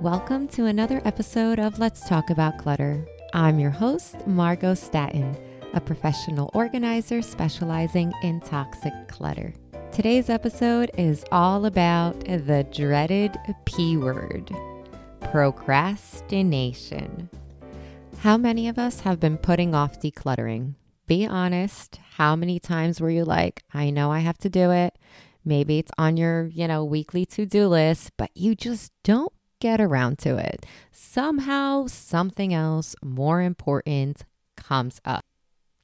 Welcome to another episode of Let's Talk About Clutter. I'm your host, Margo Staten, a professional organizer specializing in toxic clutter. Today's episode is all about the dreaded P word procrastination. How many of us have been putting off decluttering? Be honest. How many times were you like, I know I have to do it? Maybe it's on your, you know, weekly to-do list, but you just don't get around to it. Somehow something else more important comes up.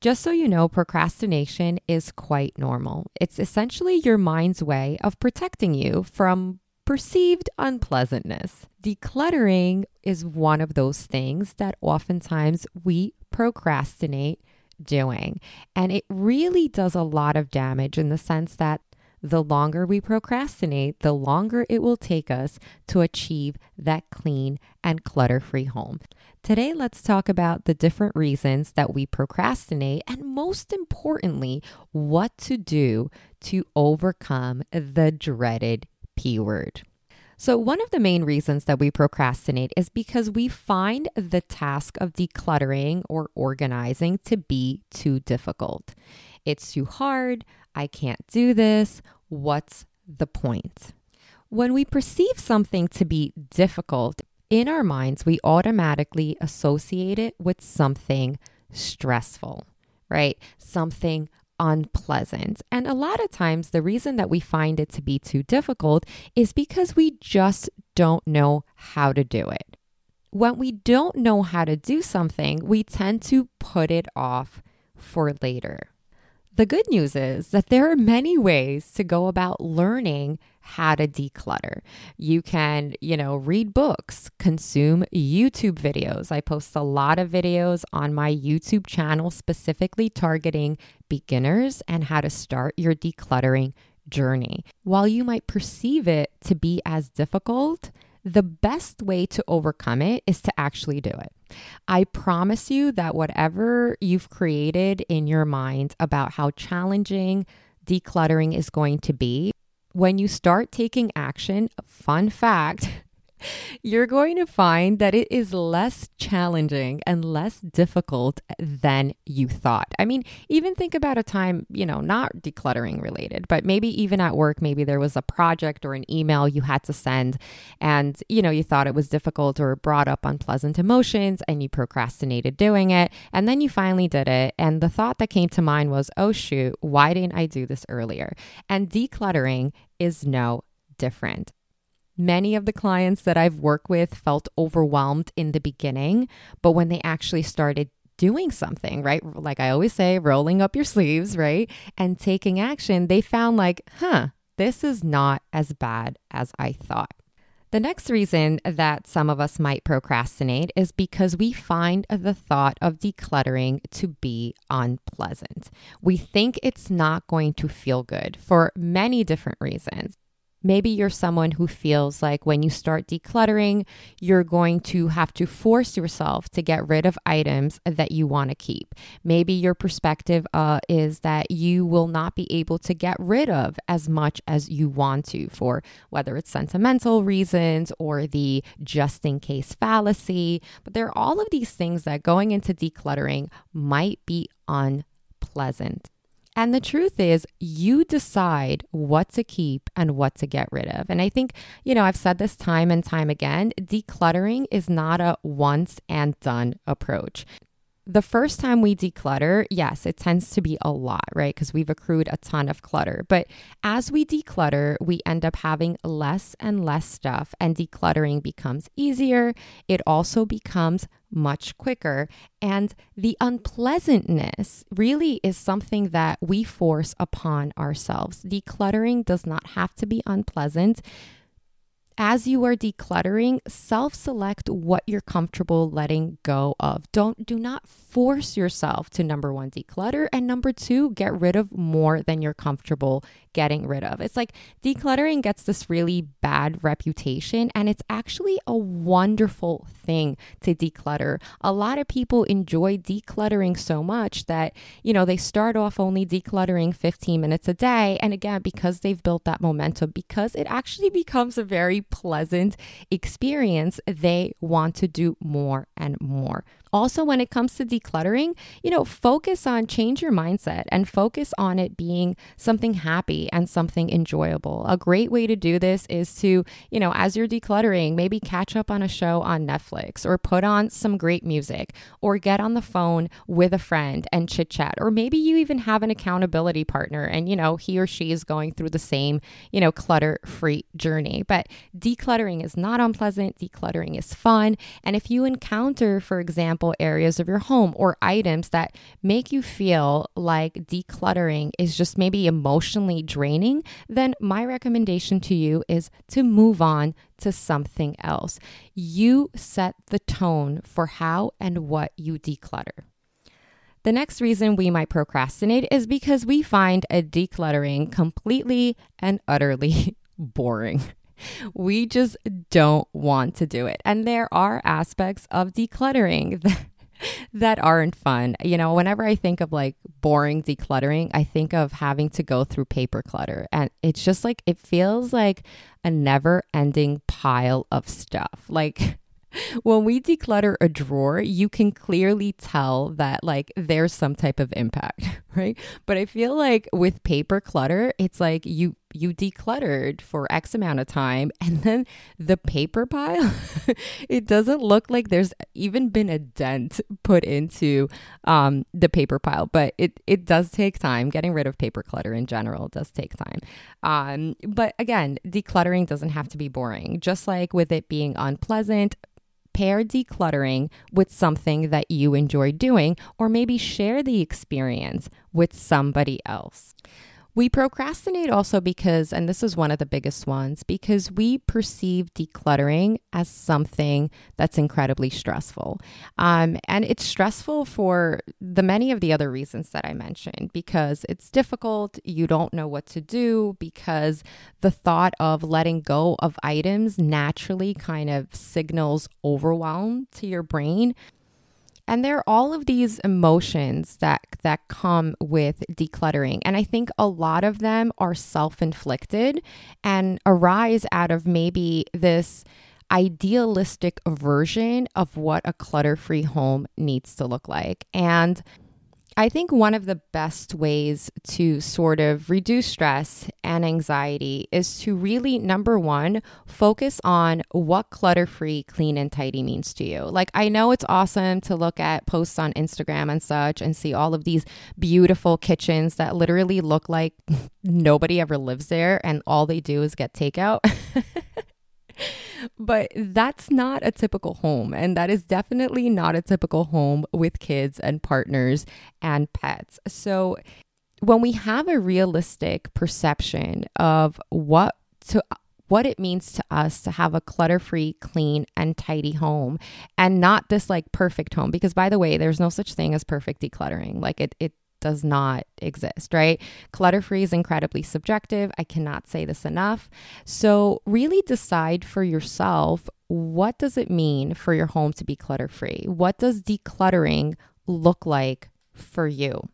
Just so you know, procrastination is quite normal. It's essentially your mind's way of protecting you from perceived unpleasantness. Decluttering is one of those things that oftentimes we procrastinate doing. And it really does a lot of damage in the sense that the longer we procrastinate, the longer it will take us to achieve that clean and clutter free home. Today, let's talk about the different reasons that we procrastinate and, most importantly, what to do to overcome the dreaded P word. So, one of the main reasons that we procrastinate is because we find the task of decluttering or organizing to be too difficult. It's too hard. I can't do this. What's the point? When we perceive something to be difficult, in our minds, we automatically associate it with something stressful, right? Something unpleasant. And a lot of times, the reason that we find it to be too difficult is because we just don't know how to do it. When we don't know how to do something, we tend to put it off for later. The good news is that there are many ways to go about learning how to declutter. You can, you know, read books, consume YouTube videos. I post a lot of videos on my YouTube channel specifically targeting beginners and how to start your decluttering journey. While you might perceive it to be as difficult, the best way to overcome it is to actually do it. I promise you that whatever you've created in your mind about how challenging decluttering is going to be, when you start taking action, fun fact, you're going to find that it is less challenging and less difficult than you thought. I mean, even think about a time, you know, not decluttering related, but maybe even at work, maybe there was a project or an email you had to send and, you know, you thought it was difficult or brought up unpleasant emotions and you procrastinated doing it. And then you finally did it. And the thought that came to mind was, oh, shoot, why didn't I do this earlier? And decluttering is no different. Many of the clients that I've worked with felt overwhelmed in the beginning, but when they actually started doing something, right? Like I always say, rolling up your sleeves, right? And taking action, they found like, huh, this is not as bad as I thought. The next reason that some of us might procrastinate is because we find the thought of decluttering to be unpleasant. We think it's not going to feel good for many different reasons. Maybe you're someone who feels like when you start decluttering, you're going to have to force yourself to get rid of items that you want to keep. Maybe your perspective uh, is that you will not be able to get rid of as much as you want to for whether it's sentimental reasons or the just in case fallacy. But there are all of these things that going into decluttering might be unpleasant. And the truth is, you decide what to keep and what to get rid of. And I think, you know, I've said this time and time again decluttering is not a once and done approach the first time we declutter, yes, it tends to be a lot, right? Because we've accrued a ton of clutter. But as we declutter, we end up having less and less stuff, and decluttering becomes easier. It also becomes much quicker. And the unpleasantness really is something that we force upon ourselves. Decluttering does not have to be unpleasant as you are decluttering, self-select what you're comfortable letting go of. Don't do not force yourself to number 1 declutter and number 2 get rid of more than you're comfortable getting rid of. It's like decluttering gets this really bad reputation and it's actually a wonderful thing to declutter. A lot of people enjoy decluttering so much that, you know, they start off only decluttering 15 minutes a day and again because they've built that momentum because it actually becomes a very pleasant experience, they want to do more and more. Also, when it comes to decluttering, you know, focus on change your mindset and focus on it being something happy and something enjoyable. A great way to do this is to, you know, as you're decluttering, maybe catch up on a show on Netflix or put on some great music or get on the phone with a friend and chit chat. Or maybe you even have an accountability partner and, you know, he or she is going through the same, you know, clutter free journey. But decluttering is not unpleasant, decluttering is fun. And if you encounter, for example, example, areas of your home or items that make you feel like decluttering is just maybe emotionally draining, then my recommendation to you is to move on to something else. You set the tone for how and what you declutter. The next reason we might procrastinate is because we find a decluttering completely and utterly boring. We just don't want to do it. And there are aspects of decluttering that, that aren't fun. You know, whenever I think of like boring decluttering, I think of having to go through paper clutter. And it's just like, it feels like a never ending pile of stuff. Like, when we declutter a drawer, you can clearly tell that like there's some type of impact, right? But I feel like with paper clutter, it's like you you decluttered for X amount of time and then the paper pile, it doesn't look like there's even been a dent put into um, the paper pile, but it, it does take time. Getting rid of paper clutter in general does take time. Um, but again, decluttering doesn't have to be boring. Just like with it being unpleasant, pair decluttering with something that you enjoy doing, or maybe share the experience with somebody else. We procrastinate also because, and this is one of the biggest ones, because we perceive decluttering as something that's incredibly stressful. Um, and it's stressful for the many of the other reasons that I mentioned, because it's difficult, you don't know what to do, because the thought of letting go of items naturally kind of signals overwhelm to your brain. And there are all of these emotions that that come with decluttering. And I think a lot of them are self-inflicted and arise out of maybe this idealistic version of what a clutter-free home needs to look like. And I think one of the best ways to sort of reduce stress and anxiety is to really, number one, focus on what clutter free, clean, and tidy means to you. Like, I know it's awesome to look at posts on Instagram and such and see all of these beautiful kitchens that literally look like nobody ever lives there and all they do is get takeout. but that's not a typical home. And that is definitely not a typical home with kids and partners and pets. So when we have a realistic perception of what to what it means to us to have a clutter free, clean, and tidy home and not this like perfect home. Because, by the way, there's no such thing as perfect decluttering. Like, it, it does not exist, right? Clutter free is incredibly subjective. I cannot say this enough. So, really decide for yourself what does it mean for your home to be clutter free? What does decluttering look like for you?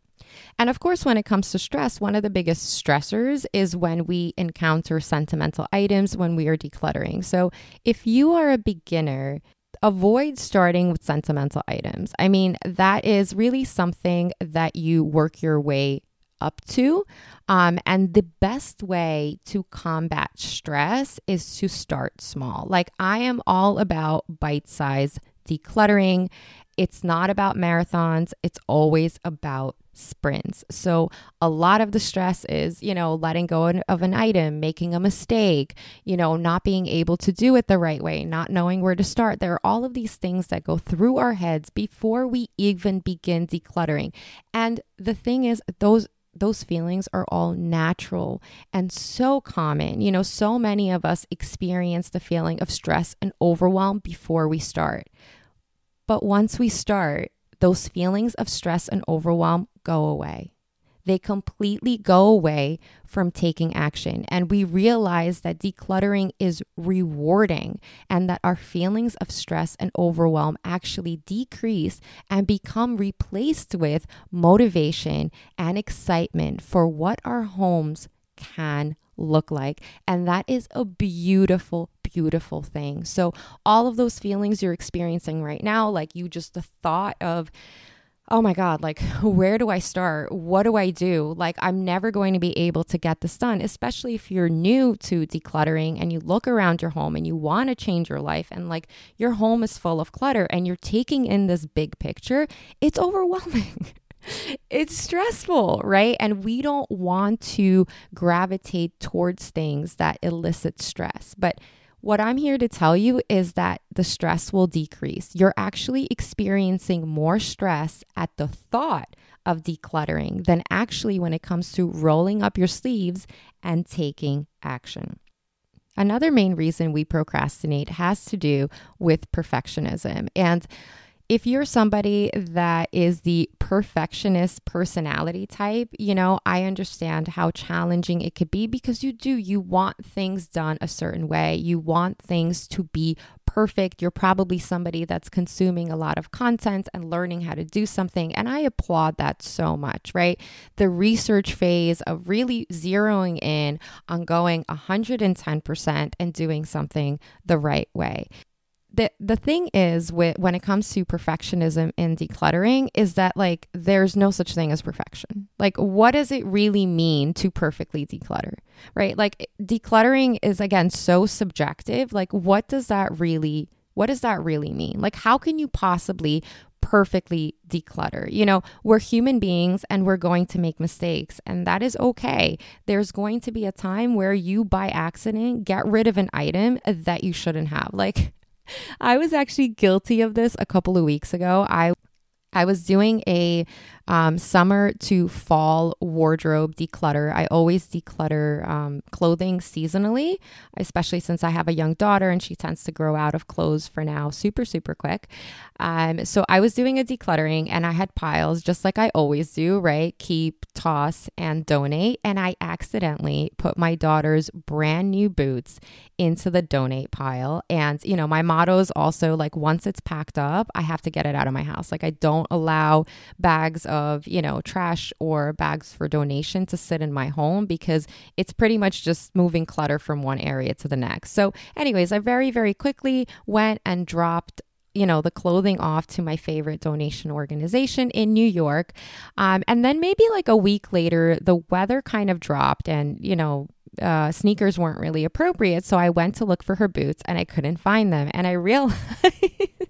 And of course, when it comes to stress, one of the biggest stressors is when we encounter sentimental items when we are decluttering. So, if you are a beginner, avoid starting with sentimental items. I mean, that is really something that you work your way up to. Um, and the best way to combat stress is to start small. Like, I am all about bite size decluttering. It's not about marathons, it's always about sprints. So a lot of the stress is, you know, letting go of an item, making a mistake, you know, not being able to do it the right way, not knowing where to start. There are all of these things that go through our heads before we even begin decluttering. And the thing is those those feelings are all natural and so common. You know, so many of us experience the feeling of stress and overwhelm before we start. But once we start, those feelings of stress and overwhelm go away. They completely go away from taking action. And we realize that decluttering is rewarding and that our feelings of stress and overwhelm actually decrease and become replaced with motivation and excitement for what our homes can look like. And that is a beautiful, beautiful thing. So, all of those feelings you're experiencing right now, like you just the thought of, oh my God, like, where do I start? What do I do? Like, I'm never going to be able to get this done, especially if you're new to decluttering and you look around your home and you want to change your life and like your home is full of clutter and you're taking in this big picture. It's overwhelming. it's stressful, right? And we don't want to gravitate towards things that elicit stress. But what I'm here to tell you is that the stress will decrease. You're actually experiencing more stress at the thought of decluttering than actually when it comes to rolling up your sleeves and taking action. Another main reason we procrastinate has to do with perfectionism. And if you're somebody that is the perfectionist personality type, you know, I understand how challenging it could be because you do, you want things done a certain way. You want things to be perfect. You're probably somebody that's consuming a lot of content and learning how to do something. And I applaud that so much, right? The research phase of really zeroing in on going 110% and doing something the right way the the thing is with when it comes to perfectionism and decluttering is that like there's no such thing as perfection. Like what does it really mean to perfectly declutter? Right? Like decluttering is again so subjective. Like what does that really what does that really mean? Like how can you possibly perfectly declutter. You know, we're human beings and we're going to make mistakes, and that is okay. There's going to be a time where you, by accident, get rid of an item that you shouldn't have. Like, I was actually guilty of this a couple of weeks ago. I I was doing a um, summer to fall wardrobe declutter. I always declutter um, clothing seasonally, especially since I have a young daughter and she tends to grow out of clothes for now super, super quick. Um, so I was doing a decluttering and I had piles just like I always do, right? Keep, toss, and donate. And I accidentally put my daughter's brand new boots into the donate pile. And, you know, my motto is also like once it's packed up, I have to get it out of my house. Like I don't allow bags of, you know, trash or bags for donation to sit in my home because it's pretty much just moving clutter from one area to the next. So, anyways, I very, very quickly went and dropped you know, the clothing off to my favorite donation organization in New York. Um, and then maybe like a week later, the weather kind of dropped and, you know, uh, sneakers weren't really appropriate. So I went to look for her boots and I couldn't find them. And I realized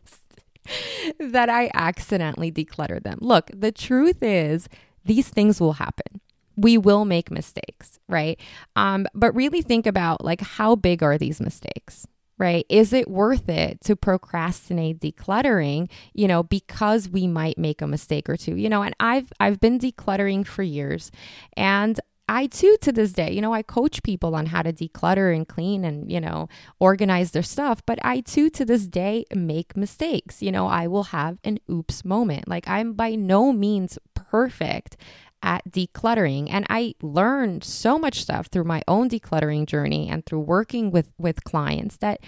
that I accidentally decluttered them. Look, the truth is, these things will happen. We will make mistakes, right? Um, but really think about like how big are these mistakes? right? Is it worth it to procrastinate decluttering, you know, because we might make a mistake or two, you know? And I've I've been decluttering for years, and I too, to this day, you know, I coach people on how to declutter and clean and, you know, organize their stuff. But I too, to this day, make mistakes. You know, I will have an oops moment. Like I'm by no means perfect at decluttering and i learned so much stuff through my own decluttering journey and through working with with clients that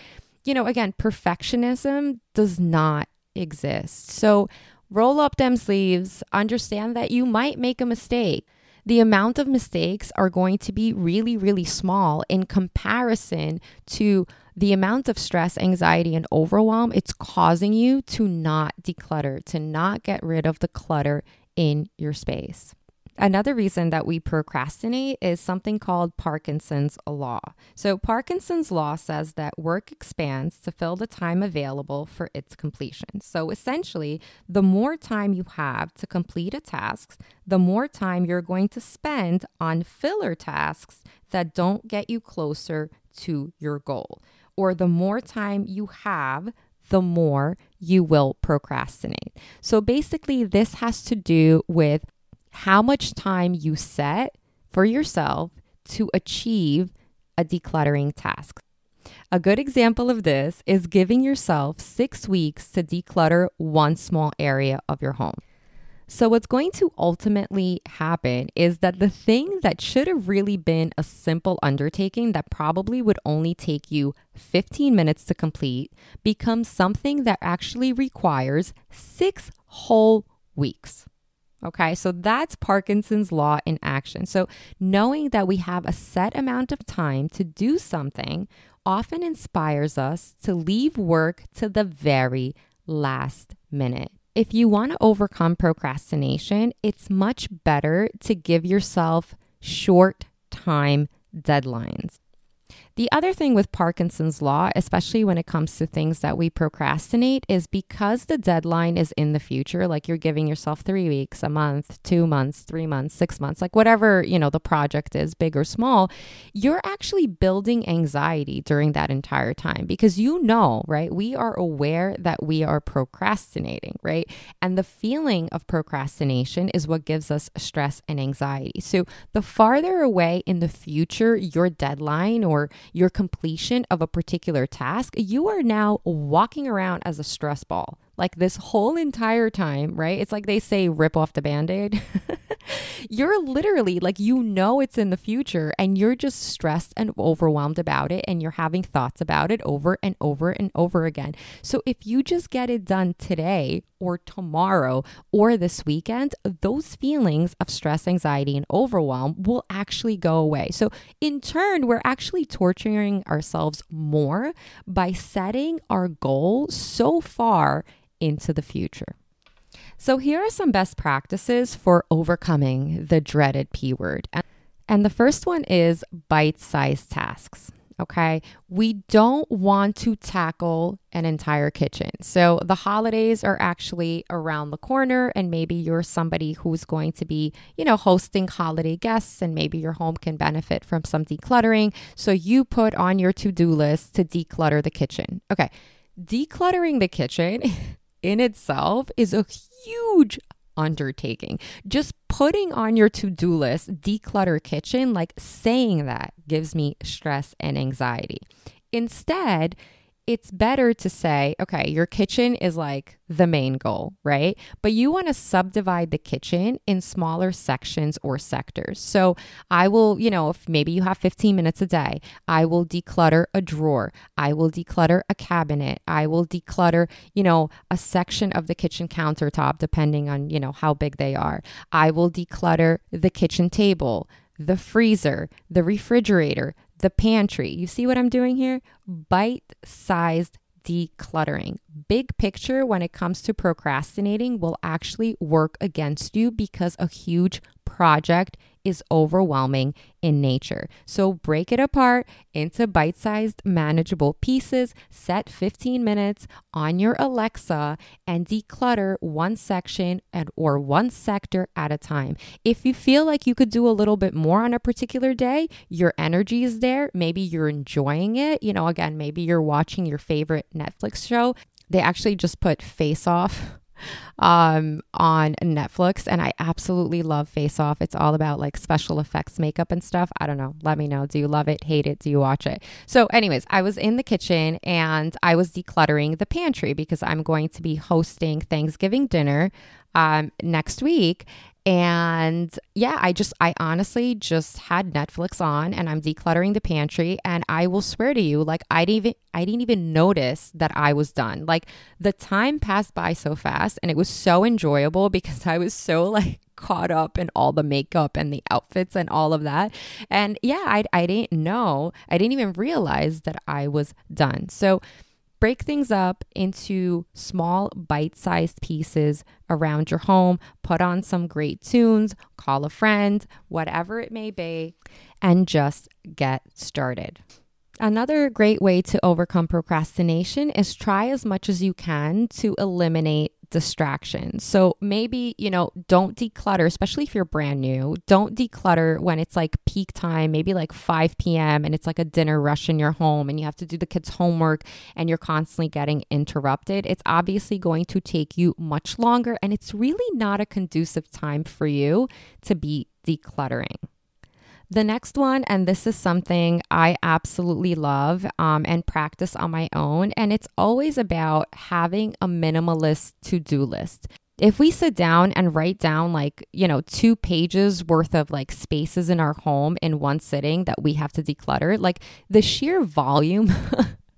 you know again perfectionism does not exist so roll up them sleeves understand that you might make a mistake the amount of mistakes are going to be really, really small in comparison to the amount of stress, anxiety, and overwhelm it's causing you to not declutter, to not get rid of the clutter in your space. Another reason that we procrastinate is something called Parkinson's Law. So, Parkinson's Law says that work expands to fill the time available for its completion. So, essentially, the more time you have to complete a task, the more time you're going to spend on filler tasks that don't get you closer to your goal. Or the more time you have, the more you will procrastinate. So basically, this has to do with how much time you set for yourself to achieve a decluttering task. A good example of this is giving yourself six weeks to declutter one small area of your home. So, what's going to ultimately happen is that the thing that should have really been a simple undertaking that probably would only take you 15 minutes to complete becomes something that actually requires six whole weeks. Okay, so that's Parkinson's Law in action. So, knowing that we have a set amount of time to do something often inspires us to leave work to the very last minute. If you want to overcome procrastination, it's much better to give yourself short time deadlines. The other thing with Parkinson's law, especially when it comes to things that we procrastinate, is because the deadline is in the future, like you're giving yourself three weeks, a month, two months, three months, six months, like whatever, you know, the project is, big or small, you're actually building anxiety during that entire time because you know, right? We are aware that we are procrastinating, right? And the feeling of procrastination is what gives us stress and anxiety. So the farther away in the future your deadline or your completion of a particular task, you are now walking around as a stress ball. Like this whole entire time, right? It's like they say, rip off the band aid. you're literally like, you know, it's in the future and you're just stressed and overwhelmed about it and you're having thoughts about it over and over and over again. So if you just get it done today or tomorrow or this weekend, those feelings of stress, anxiety, and overwhelm will actually go away. So in turn, we're actually torturing ourselves more by setting our goal so far into the future. So, here are some best practices for overcoming the dreaded P word. And the first one is bite sized tasks. Okay. We don't want to tackle an entire kitchen. So the holidays are actually around the corner, and maybe you're somebody who's going to be, you know, hosting holiday guests, and maybe your home can benefit from some decluttering. So you put on your to do list to declutter the kitchen. Okay. Decluttering the kitchen in itself is a huge undertaking. Just putting on your to do list, declutter kitchen, like saying that gives me stress and anxiety. Instead, it's better to say, okay, your kitchen is like the main goal, right? But you want to subdivide the kitchen in smaller sections or sectors. So I will, you know, if maybe you have 15 minutes a day, I will declutter a drawer. I will declutter a cabinet. I will declutter, you know, a section of the kitchen countertop, depending on, you know, how big they are. I will declutter the kitchen table the freezer, the refrigerator, the pantry. You see what I'm doing here? Bite sized decluttering. Big picture when it comes to procrastinating will actually work against you because a huge project is overwhelming in nature. So break it apart into bite sized, manageable pieces. Set 15 minutes on your Alexa and declutter one section and, or one sector at a time. If you feel like you could do a little bit more on a particular day, your energy is there. Maybe you're enjoying it. You know, again, maybe you're watching your favorite Netflix show. They actually just put Face Off um, on Netflix, and I absolutely love Face Off. It's all about like special effects, makeup, and stuff. I don't know. Let me know. Do you love it? Hate it? Do you watch it? So, anyways, I was in the kitchen and I was decluttering the pantry because I'm going to be hosting Thanksgiving dinner um, next week. And yeah, I just, I honestly just had Netflix on and I'm decluttering the pantry. And I will swear to you, like, I didn't even, I didn't even notice that I was done. Like, the time passed by so fast and it was so enjoyable because I was so like, caught up in all the makeup and the outfits and all of that. And yeah, I, I didn't know, I didn't even realize that I was done. So, break things up into small bite sized pieces around your home, put on some great tunes, call a friend, whatever it may be, and just get started. Another great way to overcome procrastination is try as much as you can to eliminate distractions. So maybe, you know, don't declutter, especially if you're brand new. Don't declutter when it's like peak time, maybe like 5 p.m. and it's like a dinner rush in your home and you have to do the kids' homework and you're constantly getting interrupted. It's obviously going to take you much longer and it's really not a conducive time for you to be decluttering. The next one, and this is something I absolutely love um, and practice on my own, and it's always about having a minimalist to do list. If we sit down and write down like you know two pages worth of like spaces in our home in one sitting that we have to declutter like the sheer volume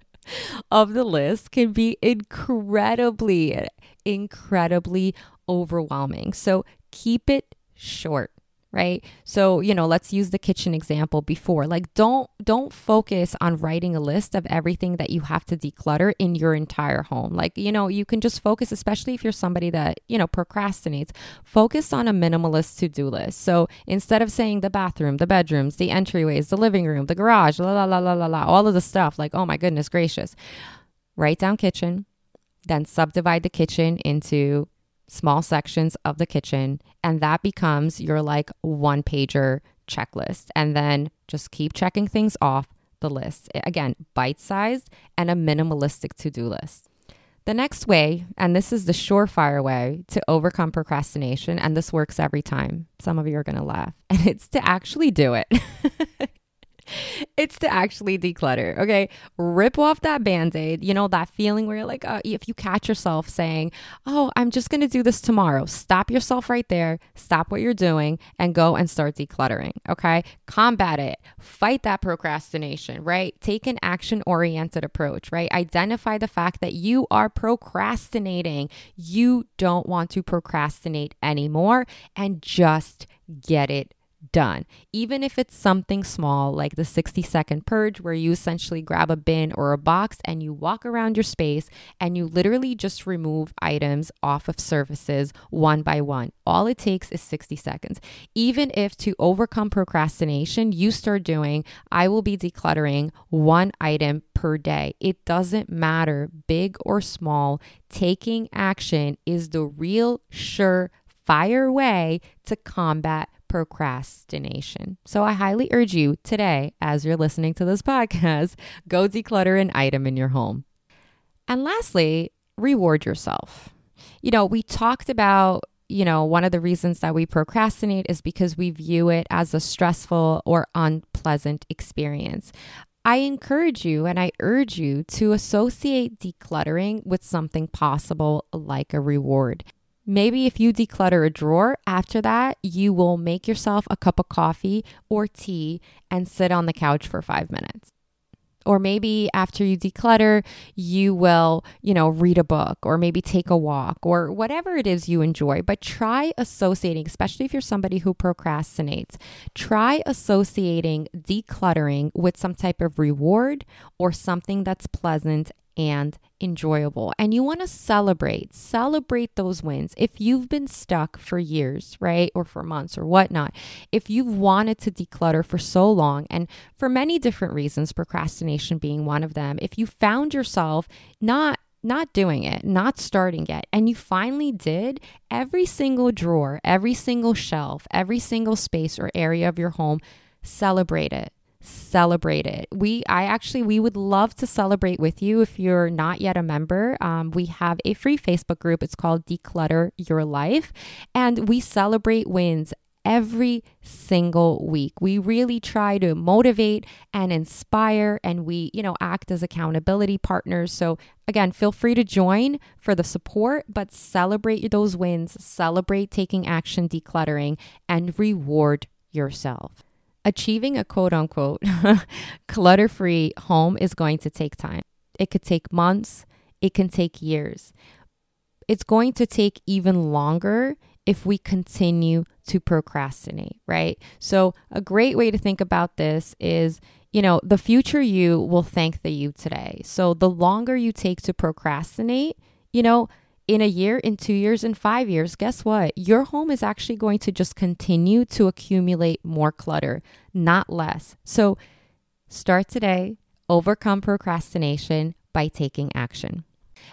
of the list can be incredibly incredibly overwhelming. So keep it short right? So you know let's use the kitchen example before. Like don't don't focus on writing a list of everything that you have to declutter in your entire home. Like you know you can just focus especially if you're somebody that you know procrastinates focus on a minimalist to-do list. So instead of saying the bathroom the bedrooms the entryways the living room the garage la la la la la la all of the stuff like oh my goodness gracious. Write down kitchen then subdivide the kitchen into small sections of the kitchen, and that becomes your like one pager checklist. And then just keep checking things off the list. Again, bite sized and a minimalistic to do list. The next way, and this is the surefire way to overcome procrastination, and this works every time. Some of you are going to laugh, and it's to actually do it. it's to actually declutter. Okay. Rip off that band aid. You know, that feeling where you're like, uh, if you catch yourself saying, Oh, I'm just to do this tomorrow, stop yourself right there, stop what you're doing, and go and start decluttering. Okay. Combat it, fight that procrastination, right? Take an action oriented approach, right? Identify the fact that you are procrastinating. You don't want to procrastinate anymore and just get it done. Even if it's something small like the 60 second purge, where you essentially grab a bin or a box and you walk around your space and you literally just remove items off of surfaces one by one. All it takes is 60 seconds. Even if to overcome procrastination, you start doing, I will be decluttering one item per day. It doesn't matter, big or small, taking action is the real sure fire way to combat procrastination. So I highly urge you today, as you're listening to this podcast, go declutter an item in your home. And lastly, reward yourself. You know, we talked about you know, one of the reasons that we procrastinate is because we view it as a stressful or unpleasant experience. I encourage you and I urge you to associate decluttering with something possible like a reward. Maybe if you declutter a drawer, after that, you will make yourself a cup of coffee or tea and sit on the couch for five minutes. Or maybe after you declutter, you will, you know, read a book or maybe take a walk or whatever it is you enjoy. But try associating, especially if you're somebody who procrastinates, try associating decluttering with some type of reward or something that's pleasant and enjoyable. And you want to celebrate, celebrate those wins. If you've been stuck for years, right, or for months or whatnot, if you've wanted to declutter for so long, and for many different reasons, procrastination being one of them, if you found yourself not not doing it, not starting yet, and you finally did, every single drawer, every single shelf, every single space or area of your home, celebrate it celebrate it. We, I actually, we would love to celebrate with you if you're not yet a member. Um, we have a free Facebook group. It's called Declutter Your Life, and we celebrate wins every single week. We really try to motivate and inspire and we, you know, act as accountability partners. So again, feel free to join for the support, but celebrate those wins, celebrate taking action, decluttering and reward yourself achieving a quote unquote clutter free home is going to take time. It could take months, it can take years. It's going to take even longer if we continue to procrastinate, right? So, a great way to think about this is you know, the future you will thank the you today. So, the longer you take to procrastinate, you know, in a year, in two years, in five years, guess what? Your home is actually going to just continue to accumulate more clutter, not less. So start today, overcome procrastination by taking action.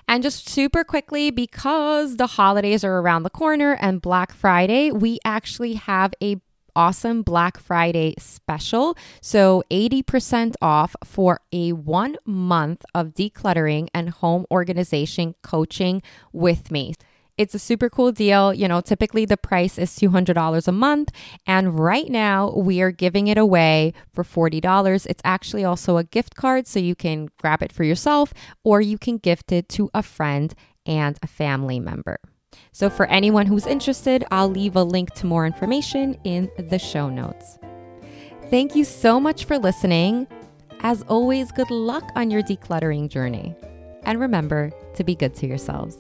And just super quickly, because the holidays are around the corner and Black Friday, we actually have a awesome Black Friday special. So 80% off for a one month of decluttering and home organization coaching with me. It's a super cool deal. You know, typically the price is $200 a month. And right now we are giving it away for $40. It's actually also a gift card, so you can grab it for yourself or you can gift it to a friend and a family member. So, for anyone who's interested, I'll leave a link to more information in the show notes. Thank you so much for listening. As always, good luck on your decluttering journey. And remember to be good to yourselves.